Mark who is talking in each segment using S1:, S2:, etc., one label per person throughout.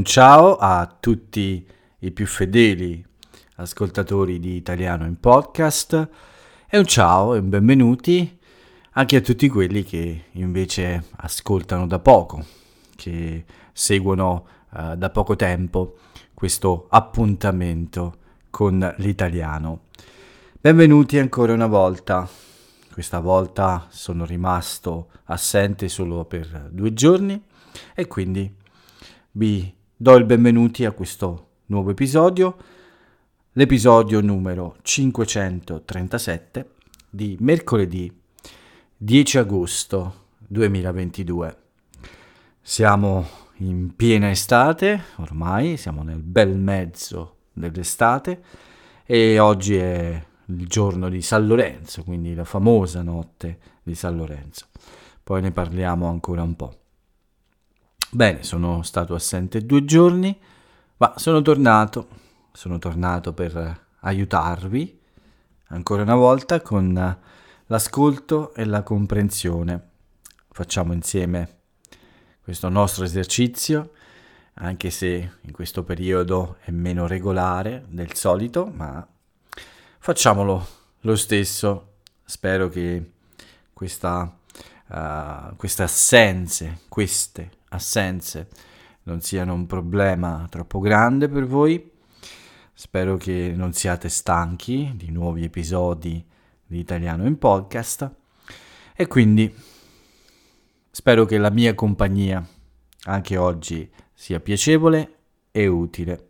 S1: un ciao a tutti i più fedeli ascoltatori di Italiano in Podcast e un ciao e benvenuti anche a tutti quelli che invece ascoltano da poco, che seguono uh, da poco tempo questo appuntamento con l'italiano. Benvenuti ancora una volta. Questa volta sono rimasto assente solo per due giorni e quindi vi do il benvenuti a questo nuovo episodio, l'episodio numero 537 di mercoledì 10 agosto 2022. Siamo in piena estate, ormai siamo nel bel mezzo dell'estate e oggi è il giorno di San Lorenzo, quindi la famosa notte di San Lorenzo. Poi ne parliamo ancora un po'. Bene, sono stato assente due giorni, ma sono tornato, sono tornato per aiutarvi ancora una volta con l'ascolto e la comprensione. Facciamo insieme questo nostro esercizio, anche se in questo periodo è meno regolare del solito, ma facciamolo lo stesso. Spero che questa, uh, queste assenze, queste assenze non siano un problema troppo grande per voi. Spero che non siate stanchi di nuovi episodi di Italiano in podcast e quindi spero che la mia compagnia anche oggi sia piacevole e utile.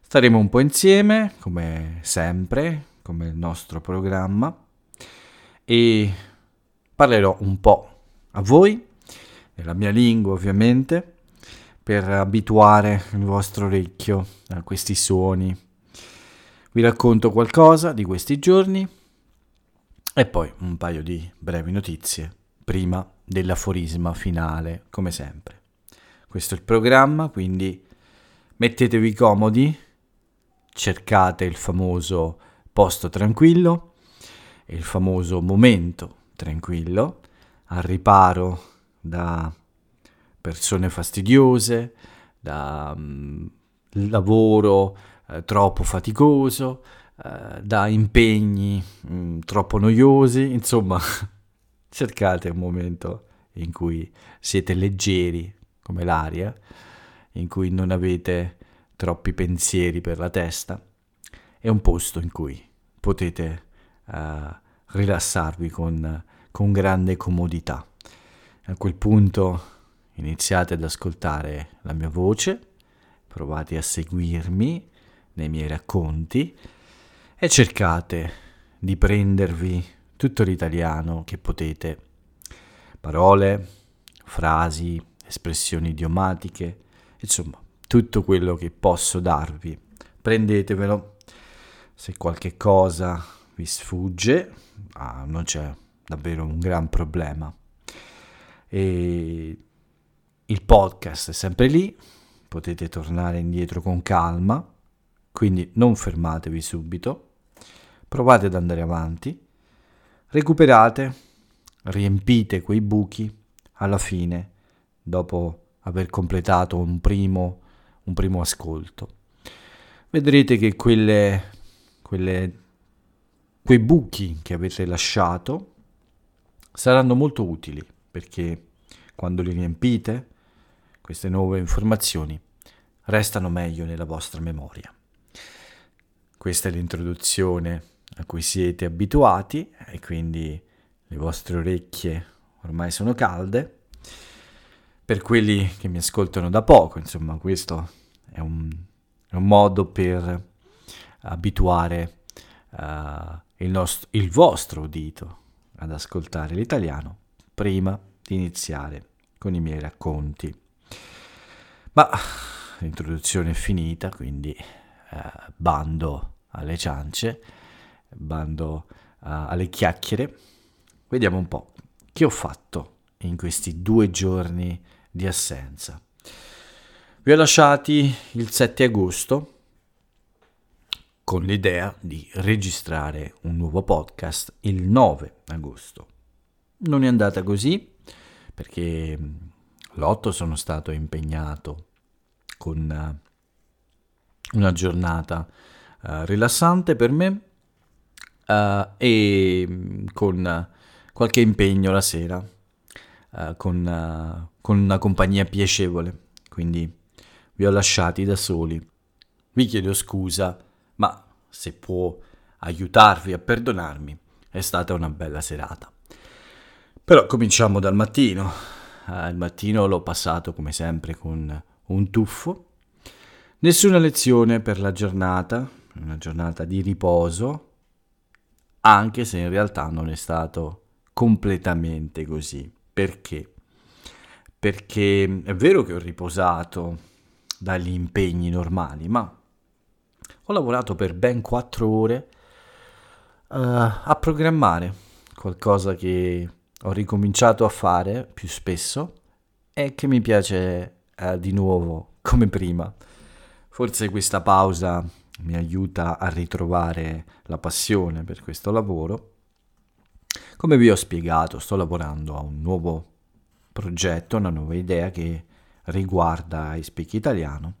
S1: Staremo un po' insieme, come sempre, come il nostro programma, e parlerò un po' a voi nella mia lingua ovviamente, per abituare il vostro orecchio a questi suoni. Vi racconto qualcosa di questi giorni e poi un paio di brevi notizie prima dell'aforisma finale, come sempre. Questo è il programma, quindi mettetevi comodi, cercate il famoso posto tranquillo, il famoso momento tranquillo, al riparo da persone fastidiose, da um, lavoro eh, troppo faticoso, eh, da impegni um, troppo noiosi, insomma cercate un momento in cui siete leggeri come l'aria, in cui non avete troppi pensieri per la testa, è un posto in cui potete uh, rilassarvi con, con grande comodità. A quel punto iniziate ad ascoltare la mia voce, provate a seguirmi nei miei racconti e cercate di prendervi tutto l'italiano che potete. Parole, frasi, espressioni idiomatiche, insomma, tutto quello che posso darvi. Prendetevelo. Se qualche cosa vi sfugge, ah, non c'è davvero un gran problema e il podcast è sempre lì, potete tornare indietro con calma, quindi non fermatevi subito, provate ad andare avanti, recuperate, riempite quei buchi alla fine, dopo aver completato un primo, un primo ascolto. Vedrete che quelle, quelle, quei buchi che avete lasciato saranno molto utili perché quando li riempite, queste nuove informazioni restano meglio nella vostra memoria. Questa è l'introduzione a cui siete abituati e quindi le vostre orecchie ormai sono calde. Per quelli che mi ascoltano da poco, insomma, questo è un, è un modo per abituare uh, il, nostro, il vostro udito ad ascoltare l'italiano prima di iniziare con i miei racconti. Ma l'introduzione è finita, quindi eh, bando alle ciance, bando uh, alle chiacchiere. Vediamo un po' che ho fatto in questi due giorni di assenza. Vi ho lasciati il 7 agosto con l'idea di registrare un nuovo podcast il 9 agosto. Non è andata così perché l'8 sono stato impegnato con uh, una giornata uh, rilassante per me uh, e mm, con qualche impegno la sera, con, con una compagnia piacevole. Quindi vi ho lasciati da soli. Vi chiedo scusa, ma se può aiutarvi a perdonarmi, è stata una bella serata. Però cominciamo dal mattino. Uh, il mattino l'ho passato come sempre con un tuffo. Nessuna lezione per la giornata, una giornata di riposo, anche se in realtà non è stato completamente così. Perché? Perché è vero che ho riposato dagli impegni normali, ma ho lavorato per ben quattro ore uh, a programmare qualcosa che ho ricominciato a fare più spesso e che mi piace uh, di nuovo come prima. Forse questa pausa mi aiuta a ritrovare la passione per questo lavoro. Come vi ho spiegato, sto lavorando a un nuovo progetto, una nuova idea che riguarda i Speak Italiano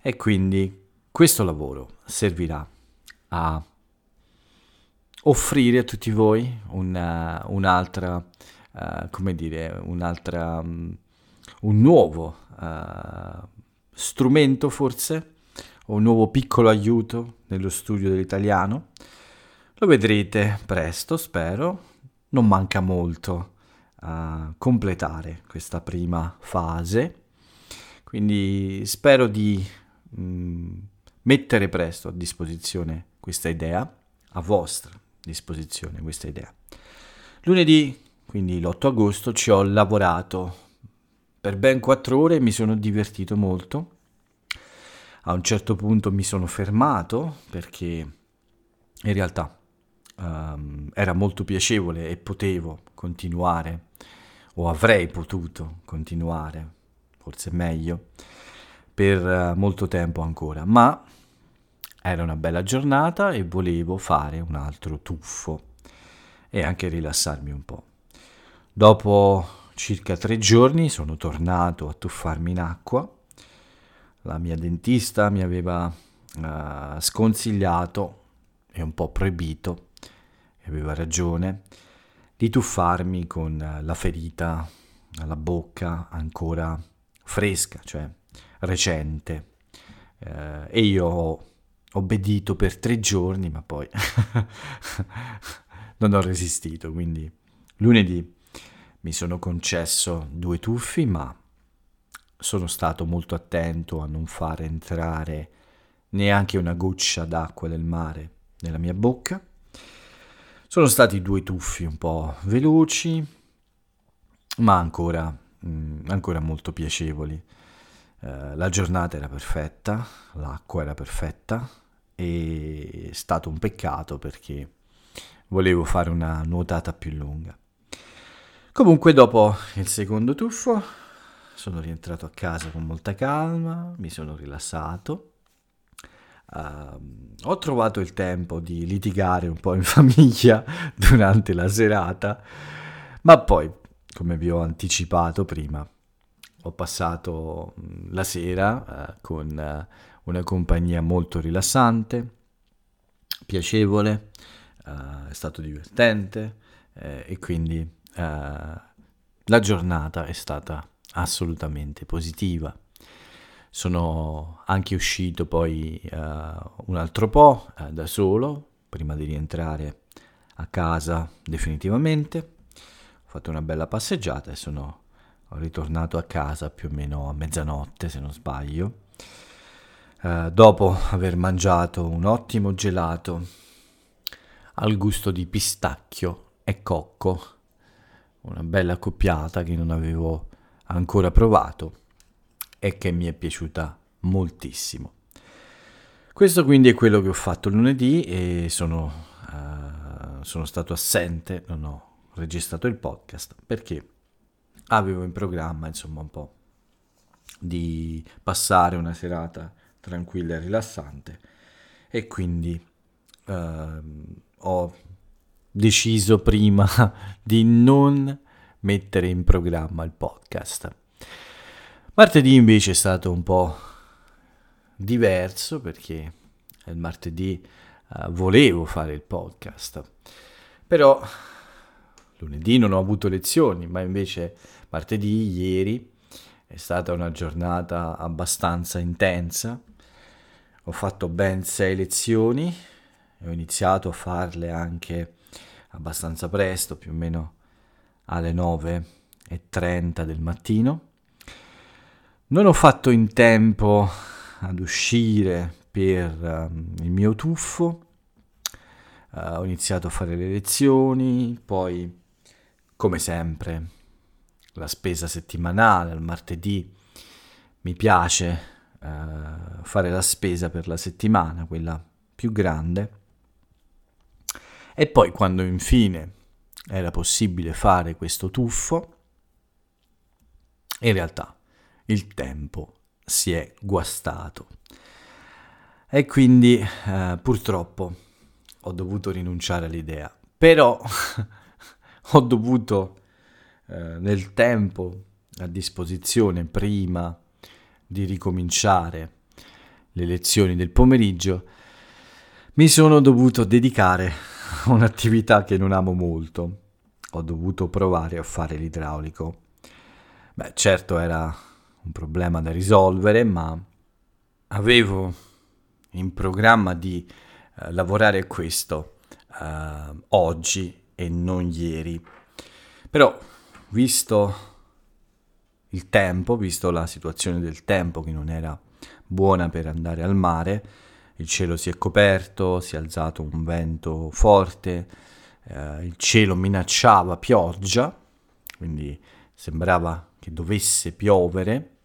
S1: e quindi questo lavoro servirà a offrire a tutti voi una, un'altra, uh, come dire, un'altra, um, un nuovo uh, strumento forse, un nuovo piccolo aiuto nello studio dell'italiano. Lo vedrete presto, spero. Non manca molto a completare questa prima fase. Quindi spero di mm, mettere presto a disposizione questa idea, a vostra disposizione questa idea. Lunedì, quindi l'8 agosto, ci ho lavorato per ben quattro ore e mi sono divertito molto. A un certo punto mi sono fermato perché in realtà um, era molto piacevole e potevo continuare o avrei potuto continuare, forse meglio, per uh, molto tempo ancora, ma era una bella giornata e volevo fare un altro tuffo e anche rilassarmi un po'. Dopo circa tre giorni sono tornato a tuffarmi in acqua. La mia dentista mi aveva uh, sconsigliato e un po' proibito, e aveva ragione, di tuffarmi con la ferita alla bocca ancora fresca, cioè recente. Uh, e io ho obbedito per tre giorni, ma poi non ho resistito, quindi lunedì mi sono concesso due tuffi, ma sono stato molto attento a non far entrare neanche una goccia d'acqua del mare nella mia bocca. Sono stati due tuffi un po' veloci, ma ancora, mh, mm, ancora molto piacevoli. Uh, la giornata era perfetta, l'acqua era perfetta, è stato un peccato perché volevo fare una nuotata più lunga. Comunque dopo il secondo tuffo sono rientrato a casa con molta calma, mi sono rilassato, uh, ho trovato il tempo di litigare un po' in famiglia durante la serata, ma poi, come vi ho anticipato prima, ho passato la sera uh, con... Uh, una compagnia molto rilassante, piacevole, uh, è stato divertente eh, e quindi uh, la giornata è stata assolutamente positiva. Sono anche uscito poi uh, un altro po' da solo prima di rientrare a casa definitivamente. Ho fatto una bella passeggiata e sono ritornato a casa più o meno a mezzanotte se non sbaglio eh, dopo aver mangiato un ottimo gelato al gusto di pistacchio e cocco, una bella coppiata che non avevo ancora provato e che mi è piaciuta moltissimo. Questo quindi è quello che ho fatto lunedì e sono, uh, sono stato assente, non ho registrato il podcast perché avevo in programma insomma un po' di passare una serata tranquilla e rilassante e quindi eh, ho deciso prima di non mettere in programma il podcast. Martedì invece è stato un po' diverso perché il martedì uh, volevo fare il podcast, però lunedì non ho avuto lezioni, ma invece martedì, ieri, è stata una giornata abbastanza intensa. Ho fatto ben sei lezioni ho iniziato a farle anche abbastanza presto, più o meno alle 9.30 del mattino. Non ho fatto in tempo ad uscire per um, il mio tuffo, uh, ho iniziato a fare le lezioni, poi come sempre la spesa settimanale, al martedì mi piace uh, fare la spesa per la settimana, quella più grande, e poi quando infine era possibile fare questo tuffo, in realtà il tempo si è guastato. E quindi eh, purtroppo ho dovuto rinunciare all'idea. Però ho dovuto eh, nel tempo a disposizione prima di ricominciare le lezioni del pomeriggio, mi sono dovuto dedicare a un'attività che non amo molto. Ho dovuto provare a fare l'idraulico. Beh, certo era un problema da risolvere, ma avevo in programma di uh, lavorare a questo uh, oggi e non ieri. Però, visto il tempo, visto la situazione del tempo che non era buona per andare al mare, il cielo si è coperto, si è alzato un vento forte, eh, il cielo minacciava pioggia, quindi sembrava che dovesse piovere,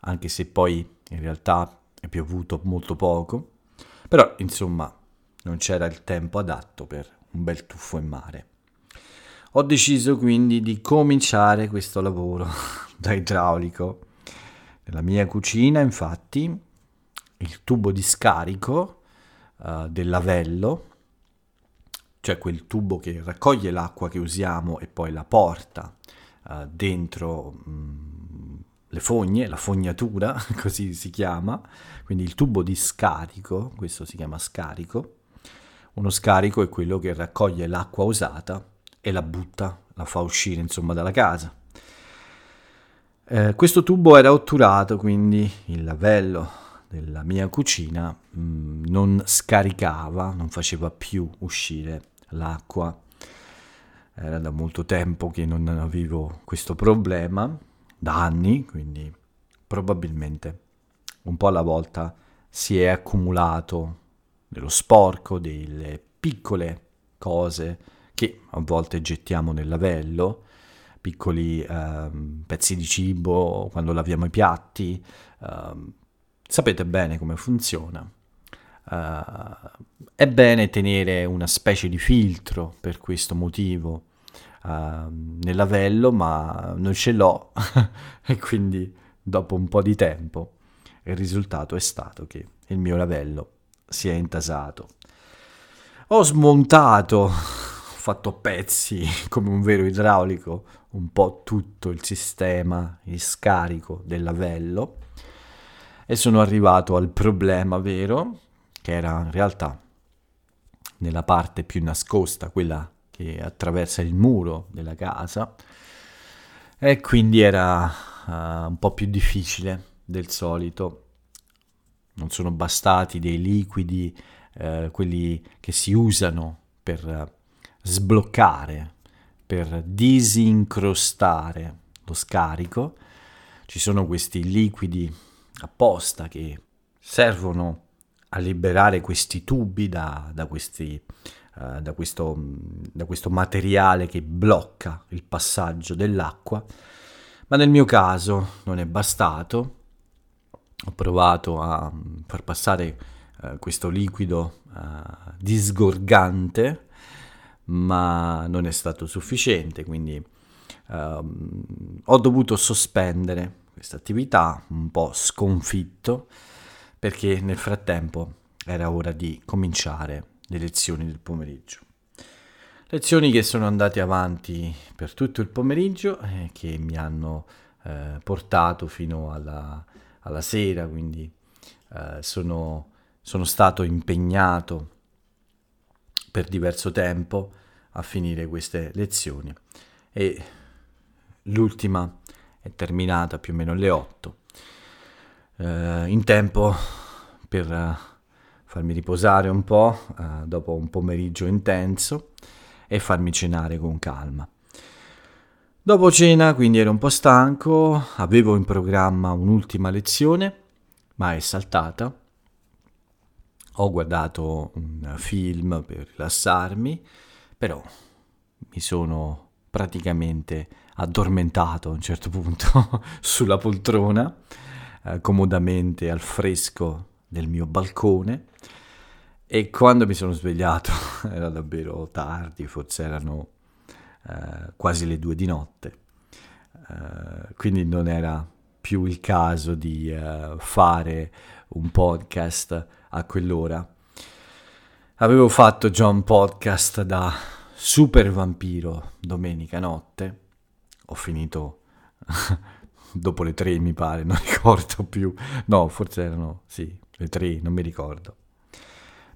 S1: anche se poi in realtà è piovuto molto poco, però insomma non c'era il tempo adatto per un bel tuffo in mare. Ho deciso quindi di cominciare questo lavoro da idraulico. Nella mia cucina, infatti, il tubo di scarico uh, del lavello, cioè quel tubo che raccoglie l'acqua che usiamo e poi la porta uh, dentro mh, mm, le fogne, la fognatura, così si chiama, quindi il tubo di scarico, questo si chiama scarico, uno scarico è quello che raccoglie l'acqua usata e la butta, la fa uscire insomma dalla casa. Eh, questo tubo era otturato, quindi il lavello della mia cucina mh, mm, non scaricava, non faceva più uscire l'acqua. Era da molto tempo che non avevo questo problema, da anni, quindi probabilmente un po' alla volta si è accumulato dello sporco, delle piccole cose che a volte gettiamo nel lavello, piccoli eh, pezzi di cibo quando laviamo i piatti. Eh, sapete bene come funziona. Uh, è bene tenere una specie di filtro per questo motivo uh, nel lavello, ma non ce l'ho e quindi dopo un po' di tempo il risultato è stato che il mio lavello si è intasato. Ho smontato, fatto pezzi come un vero idraulico, un po' tutto il sistema di scarico del lavello e sono arrivato al problema vero, che era in realtà nella parte più nascosta, quella che attraversa il muro della casa, e quindi era uh, un po' più difficile del solito. Non sono bastati dei liquidi, eh, quelli che si usano per sbloccare, per disincrostare lo scarico. Ci sono questi liquidi apposta che servono a liberare questi tubi da, da, questi, uh, da, questo, da questo materiale che blocca il passaggio dell'acqua, ma nel mio caso non è bastato. Ho provato a far passare uh, questo liquido uh, disgorgante, ma non è stato sufficiente, quindi uh, ho dovuto sospendere questa attività un po' sconfitto perché nel frattempo era ora di cominciare le lezioni del pomeriggio. Lezioni che sono andate avanti per tutto il pomeriggio e che mi hanno eh, portato fino alla, alla sera, quindi eh, sono, sono stato impegnato per diverso tempo a finire queste lezioni e l'ultima è terminata più o meno alle 8 eh, in tempo per uh, farmi riposare un po' uh, dopo un pomeriggio intenso e farmi cenare con calma. Dopo cena, quindi ero un po' stanco, avevo in programma un'ultima lezione, ma è saltata. Ho guardato un film per rilassarmi, però mi sono praticamente addormentato a un certo punto sulla poltrona, eh, comodamente al fresco del mio balcone. E quando mi sono svegliato era davvero tardi, forse erano eh, quasi le due di notte, eh, quindi non era più il caso di eh, fare un podcast a quell'ora. Avevo fatto già un podcast da super vampiro domenica notte, ho finito dopo le tre mi pare, non ricordo più, no forse erano sì le tre, non mi ricordo,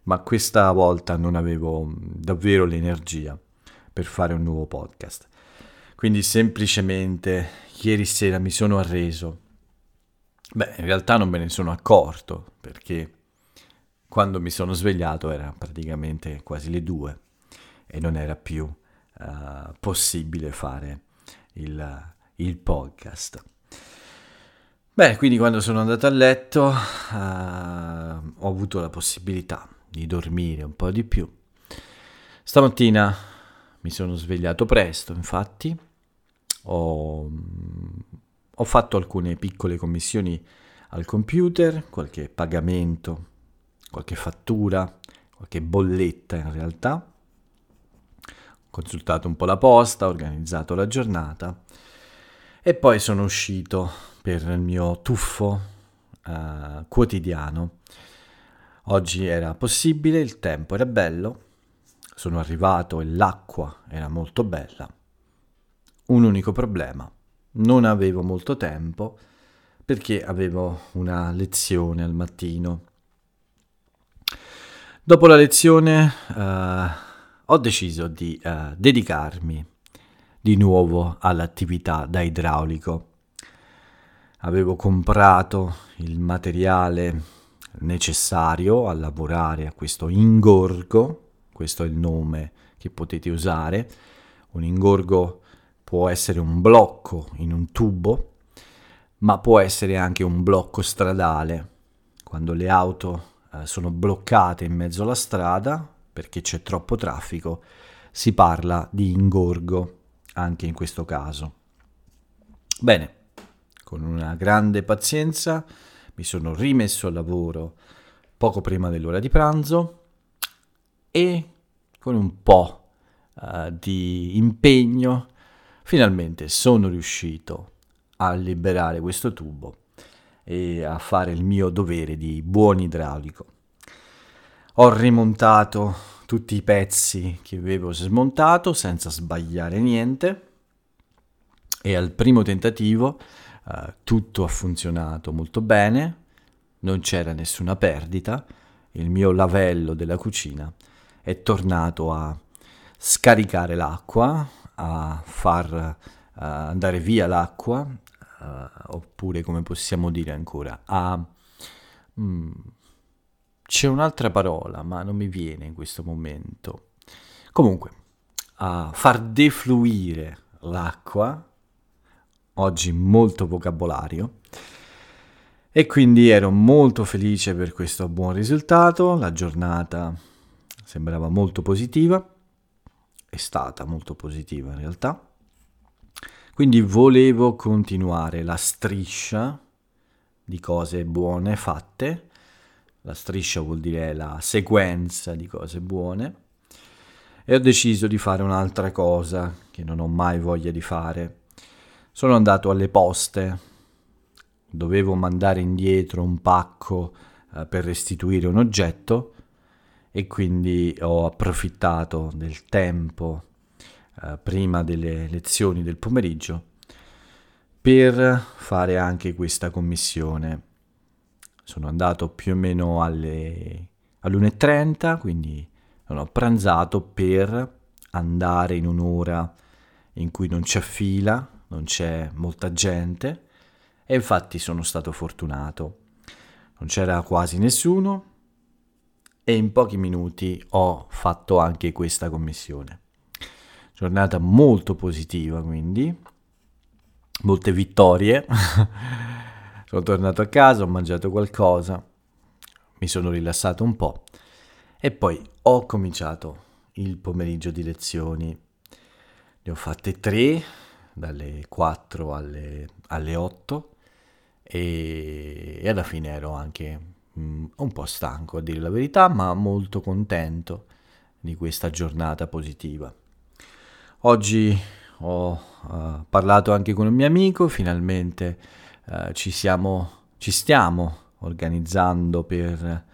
S1: ma questa volta non avevo davvero l'energia per fare un nuovo podcast. Quindi semplicemente ieri sera mi sono arreso. Beh, in realtà non me ne sono accorto perché quando mi sono svegliato era praticamente quasi le due e non era più uh, possibile fare il, il, podcast. Beh, quindi quando sono andato a letto uh, ho avuto la possibilità di dormire un po' di più. Stamattina mi sono svegliato presto, infatti, ho, ho fatto alcune piccole commissioni al computer, qualche pagamento, qualche fattura, qualche bolletta in realtà. Ho consultato un po' la posta, ho organizzato la giornata e poi sono uscito per il mio tuffo uh, quotidiano. Oggi era possibile, il tempo era bello, sono arrivato e l'acqua era molto bella. Un unico problema, non avevo molto tempo perché avevo una lezione al mattino. Dopo la lezione uh, ho deciso di uh, dedicarmi di nuovo all'attività da idraulico. Avevo comprato il materiale necessario a lavorare a questo ingorgo questo è il nome che potete usare. Un ingorgo può essere un blocco in un tubo, ma può essere anche un blocco stradale. Quando le auto eh, sono bloccate in mezzo alla strada perché c'è troppo traffico, si parla di ingorgo anche in questo caso. Bene, con una grande pazienza mi sono rimesso al lavoro poco prima dell'ora di pranzo e con un po' uh, di impegno finalmente sono riuscito a liberare questo tubo e a fare il mio dovere di buon idraulico. Ho rimontato tutti i pezzi che avevo smontato senza sbagliare niente e al primo tentativo uh, tutto ha funzionato molto bene, non c'era nessuna perdita, il mio lavello della cucina è tornato a scaricare l'acqua, a far uh, andare via l'acqua, uh, oppure come possiamo dire ancora, a... Mm, c'è un'altra parola, ma non mi viene in questo momento. Comunque, a far defluire l'acqua, oggi molto vocabolario, e quindi ero molto felice per questo buon risultato, la giornata sembrava molto positiva, è stata molto positiva in realtà. Quindi volevo continuare la striscia di cose buone fatte. La striscia vuol dire la sequenza di cose buone. E ho deciso di fare un'altra cosa che non ho mai voglia di fare. Sono andato alle poste. Dovevo mandare indietro un pacco eh, per restituire un oggetto e quindi ho approfittato del tempo eh, prima delle lezioni del pomeriggio per fare anche questa commissione. Sono andato più o meno alle, all'1.30, quindi non ho pranzato per andare in un'ora in cui non c'è fila, non c'è molta gente e infatti sono stato fortunato. Non c'era quasi nessuno e in pochi minuti ho fatto anche questa commissione. Giornata molto positiva quindi, molte vittorie. sono tornato a casa, ho mangiato qualcosa, mi sono rilassato un po' e poi ho cominciato il pomeriggio di lezioni. Ne ho fatte tre, dalle 4 alle, alle 8 e, e alla fine ero anche un po' stanco a dire la verità, ma molto contento di questa giornata positiva. Oggi ho uh, parlato anche con un mio amico, finalmente uh, ci, siamo, ci stiamo organizzando per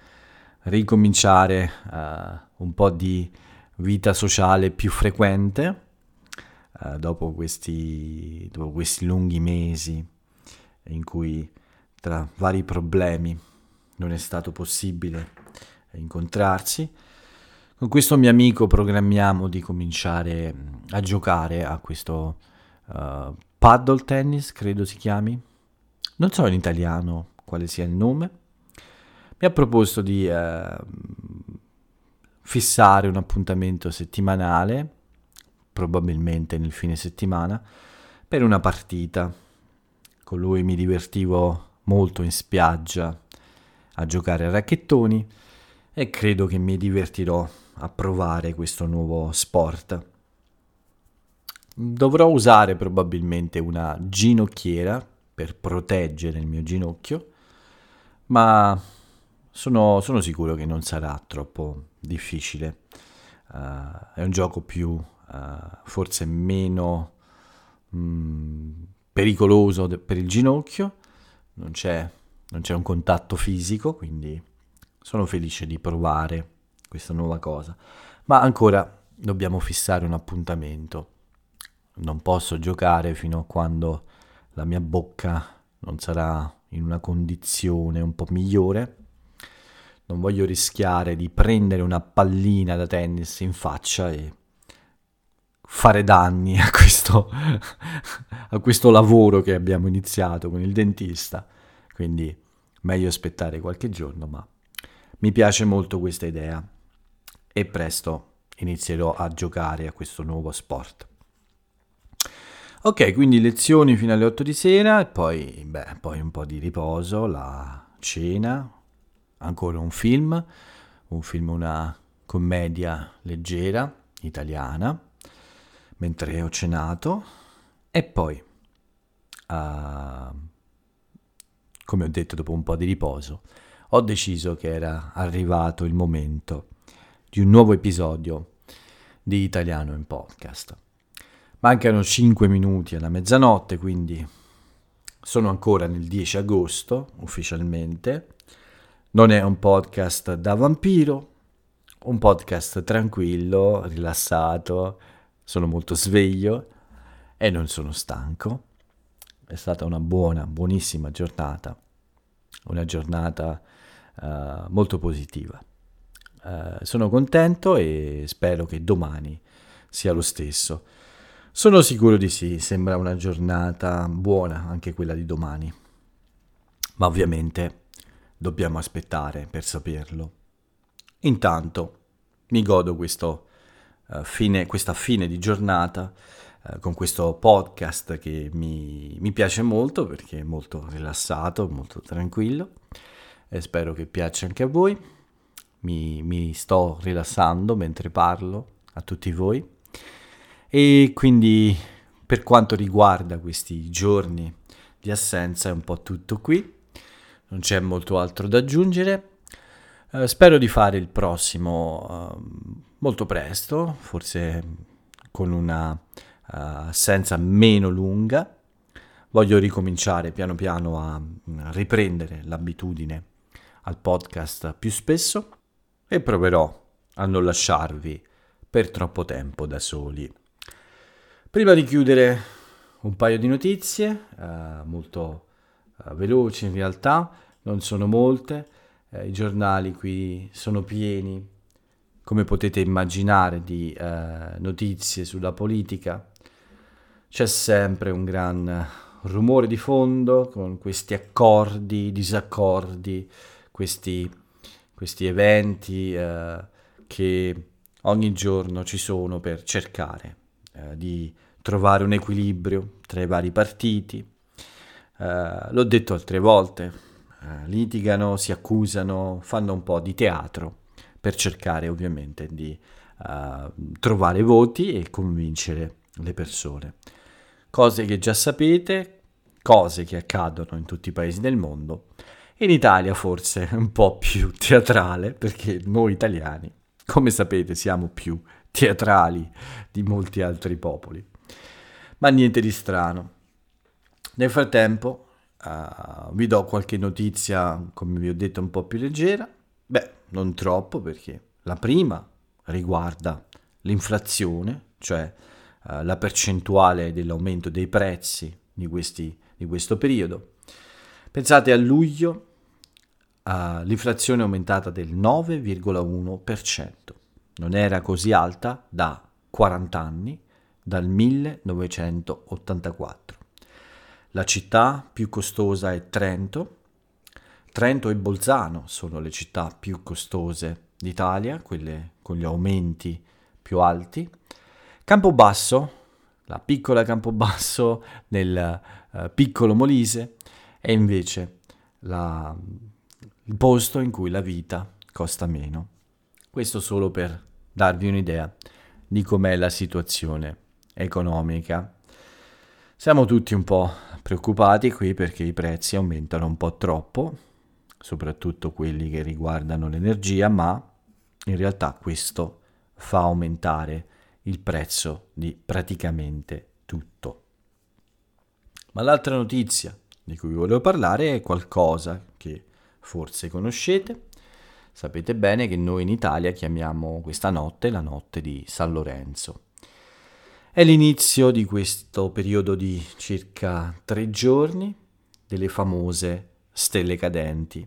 S1: ricominciare uh, un po' di vita sociale più frequente dopo, questi, dopo questi lunghi mesi in cui tra vari problemi non è stato possibile incontrarsi. Con questo mio amico programmiamo di cominciare a giocare a questo uh, paddle tennis, credo si chiami. Non so in italiano quale sia il nome. Mi ha proposto di uh, fissare un appuntamento settimanale, probabilmente nel fine settimana, per una partita con lui mi divertivo molto in spiaggia a giocare a racchettoni e credo che mi divertirò a provare questo nuovo sport. Dovrò usare probabilmente una ginocchiera per proteggere il mio ginocchio, ma sono, sono sicuro che non sarà troppo difficile. Uh, è un gioco più, uh, forse meno mm, pericoloso per il ginocchio, non c'è, non c'è un contatto fisico, quindi sono felice di provare questa nuova cosa. Ma ancora dobbiamo fissare un appuntamento. Non posso giocare fino a quando la mia bocca non sarà in una condizione un po' migliore. Non voglio rischiare di prendere una pallina da tennis in faccia e fare danni a questo, a questo lavoro che abbiamo iniziato con il dentista. Quindi meglio aspettare qualche giorno, ma mi piace molto questa idea e presto inizierò a giocare a questo nuovo sport. Ok, quindi lezioni fino alle 8 di sera e poi, beh, poi un po' di riposo, la cena, ancora un film, un film, una commedia leggera italiana mentre ho cenato e poi, uh, come ho detto dopo un po' di riposo, ho deciso che era arrivato il momento di un nuovo episodio di Italiano in podcast. Mancano 5 minuti alla mezzanotte, quindi sono ancora nel 10 agosto ufficialmente. Non è un podcast da vampiro, un podcast tranquillo, rilassato, sono molto sveglio e non sono stanco. È stata una buona, buonissima giornata, una giornata uh, molto positiva. Uh, sono contento e spero che domani sia lo stesso. Sono sicuro di sì, sembra una giornata buona anche quella di domani, ma ovviamente dobbiamo aspettare per saperlo. Intanto mi godo questo uh, fine, questa fine di giornata uh, con questo podcast che mi, mi, piace molto perché è molto rilassato, molto tranquillo e spero che piaccia anche a voi. Mi, mi sto rilassando mentre parlo a tutti voi e quindi per quanto riguarda questi giorni di assenza è un po' tutto qui, non c'è molto altro da aggiungere. Uh, spero di fare il prossimo uh, molto presto, forse con una assenza meno lunga. Voglio ricominciare piano piano a riprendere l'abitudine al podcast più spesso e proverò a non lasciarvi per troppo tempo da soli. Prima di chiudere un paio di notizie, eh, molto eh, veloci in realtà, non sono molte, eh, i giornali qui sono pieni, come potete immaginare, di eh, notizie sulla politica. C'è sempre un gran rumore di fondo con questi accordi, disaccordi, questi, questi eventi eh, che ogni giorno ci sono per cercare eh, di trovare un equilibrio tra i vari partiti. Eh, l'ho detto altre volte, eh, litigano, si accusano, fanno un po' di teatro per cercare ovviamente di eh, trovare voti e convincere le persone. Cose che già sapete, cose che accadono in tutti i paesi del mondo. In Italia forse un po' più teatrale perché noi italiani, come sapete, siamo più teatrali di molti altri popoli. Ma niente di strano. Nel frattempo uh, vi do qualche notizia, come vi ho detto, un po' più leggera. Beh, non troppo perché la prima riguarda l'inflazione, cioè uh, la percentuale dell'aumento dei prezzi di, questi, di questo periodo. Pensate a luglio uh, l'inflazione è aumentata del 9,1%, non era così alta da 40 anni, dal 1984. La città più costosa è Trento. Trento e Bolzano sono le città più costose d'Italia, quelle con gli aumenti più alti. Campobasso, la piccola Campobasso nel uh, piccolo Molise, è invece la, il posto in cui la vita costa meno. Questo solo per darvi un'idea di com'è la situazione economica. Siamo tutti un po' preoccupati qui perché i prezzi aumentano un po' troppo, soprattutto quelli che riguardano l'energia, ma in realtà questo fa aumentare il prezzo di praticamente tutto. Ma l'altra notizia di cui volevo parlare è qualcosa che forse conoscete. Sapete bene che noi in Italia chiamiamo questa notte la notte di San Lorenzo. È l'inizio di questo periodo di circa tre giorni delle famose stelle cadenti.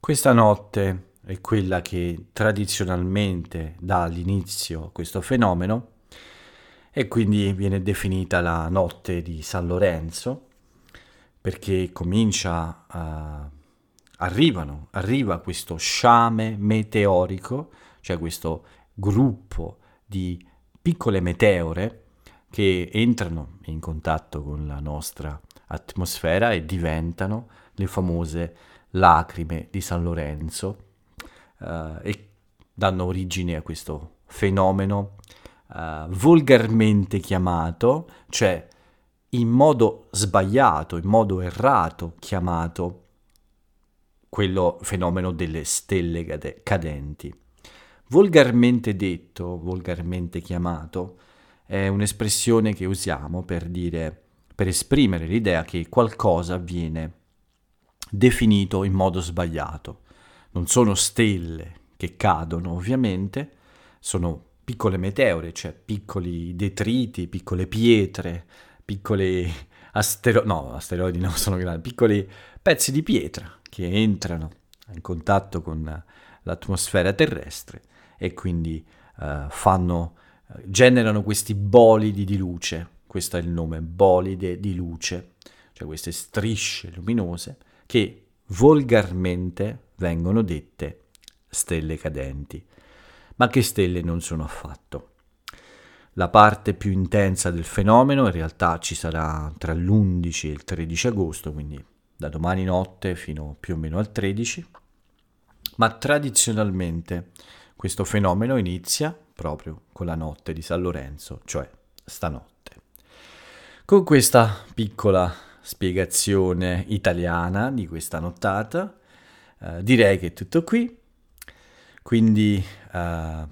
S1: Questa notte è quella che tradizionalmente dà l'inizio a questo fenomeno e quindi viene definita la notte di San Lorenzo perché comincia a arrivano, arriva questo sciame meteorico, cioè questo gruppo di piccole meteore che entrano in contatto con la nostra atmosfera e diventano le famose lacrime di San Lorenzo uh, e danno origine a questo fenomeno uh, volgarmente chiamato, cioè in modo sbagliato, in modo errato chiamato quello fenomeno delle stelle cadenti. Volgarmente detto, volgarmente chiamato, è un'espressione che usiamo per dire, per esprimere l'idea che qualcosa viene definito in modo sbagliato. Non sono stelle che cadono, ovviamente, sono piccole meteore, cioè piccoli detriti, piccole pietre, piccoli asteroidi, no, asteroidi non sono grandi, piccoli pezzi di pietra che entrano in contatto con l'atmosfera terrestre e quindi uh, fanno, generano questi bolidi di luce, questo è il nome, bolide di luce, cioè queste strisce luminose che volgarmente vengono dette stelle cadenti, ma che stelle non sono affatto. La parte più intensa del fenomeno in realtà ci sarà tra l'11 e il 13 agosto, quindi da domani notte fino più o meno al 13, ma tradizionalmente questo fenomeno inizia proprio con la notte di San Lorenzo, cioè stanotte. Con questa piccola spiegazione italiana di questa nottata, eh, direi che è tutto qui, quindi eh,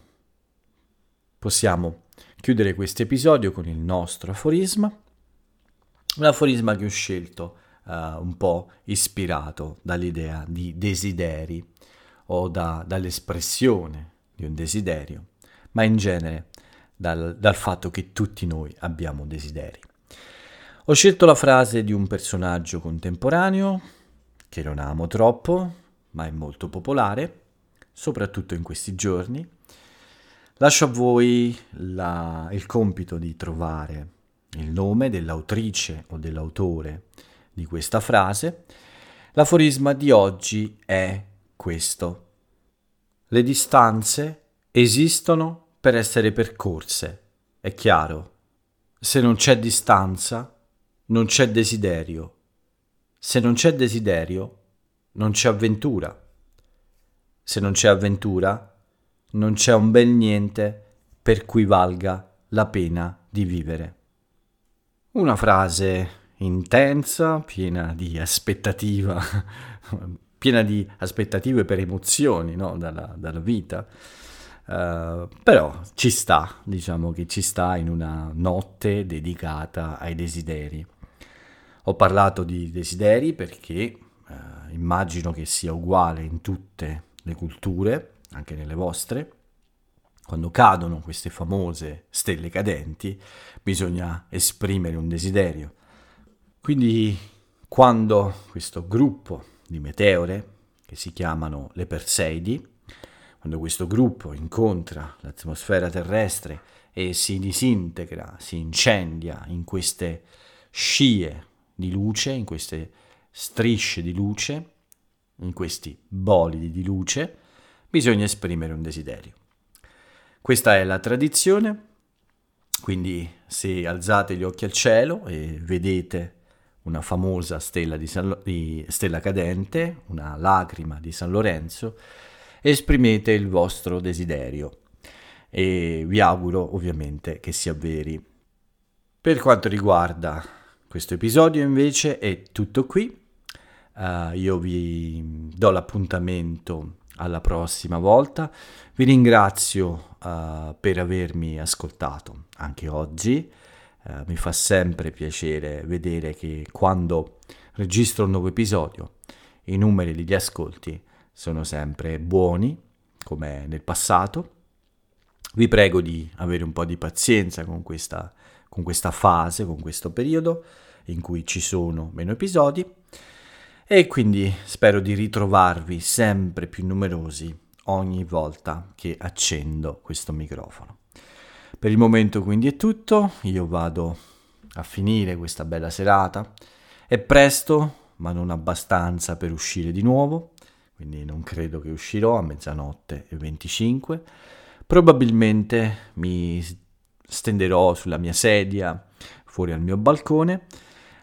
S1: possiamo chiudere questo episodio con il nostro aforisma, un aforisma che ho scelto uh, un po' ispirato dall'idea di desideri o da, dall'espressione di un desiderio, ma in genere dal, dal fatto che tutti noi abbiamo desideri. Ho scelto la frase di un personaggio contemporaneo che non amo troppo, ma è molto popolare, soprattutto in questi giorni. Lascio a voi la, il compito di trovare il nome dell'autrice o dell'autore di questa frase. L'aforisma di oggi è questo. Le distanze esistono per essere percorse, è chiaro. Se non c'è distanza, non c'è desiderio. Se non c'è desiderio, non c'è avventura. Se non c'è avventura, non c'è un bel niente per cui valga la pena di vivere. Una frase intensa, piena di aspettativa, piena di aspettative per emozioni no? dalla, dalla, vita. Uh, però ci sta, diciamo che ci sta in una notte dedicata ai desideri. Ho parlato di desideri perché uh, immagino che sia uguale in tutte le culture, anche nelle vostre. Quando cadono queste famose stelle cadenti, bisogna esprimere un desiderio. Quindi quando questo gruppo di meteore, che si chiamano le Perseidi, quando questo gruppo incontra l'atmosfera terrestre e si disintegra, si incendia in queste scie di luce, in queste strisce di luce, in questi bolidi di luce, bisogna esprimere un desiderio. Questa è la tradizione, quindi se alzate gli occhi al cielo e vedete una famosa stella, di San, di stella cadente, una lacrima di San Lorenzo, esprimete il vostro desiderio e vi auguro ovviamente che si avveri. Per quanto riguarda questo episodio invece è tutto qui, uh, io vi do l'appuntamento alla prossima volta, vi ringrazio uh, per avermi ascoltato anche oggi. Eh, mi fa sempre piacere vedere che quando registro un nuovo episodio i numeri degli ascolti sono sempre buoni, come nel passato. Vi prego di avere un po' di pazienza con questa, con questa fase, con questo periodo in cui ci sono meno episodi e quindi spero di ritrovarvi sempre più numerosi ogni volta che accendo questo microfono. Per il momento quindi è tutto, io vado a finire questa bella serata. È presto, ma non abbastanza per uscire di nuovo, quindi non credo che uscirò a mezzanotte e 25. Probabilmente mi stenderò sulla mia sedia fuori al mio balcone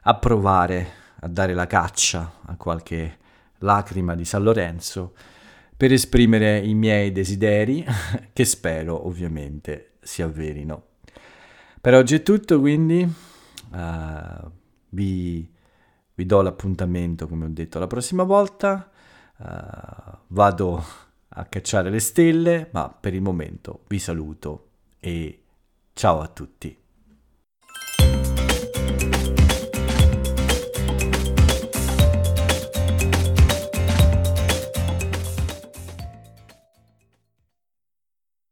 S1: a provare a dare la caccia a qualche lacrima di San Lorenzo per esprimere i miei desideri che spero ovviamente si avverino. Per oggi è tutto, quindi uh, vi, vi, do l'appuntamento, come ho detto, la prossima volta. Uh, vado a cacciare le stelle, ma per il momento vi saluto e ciao a tutti.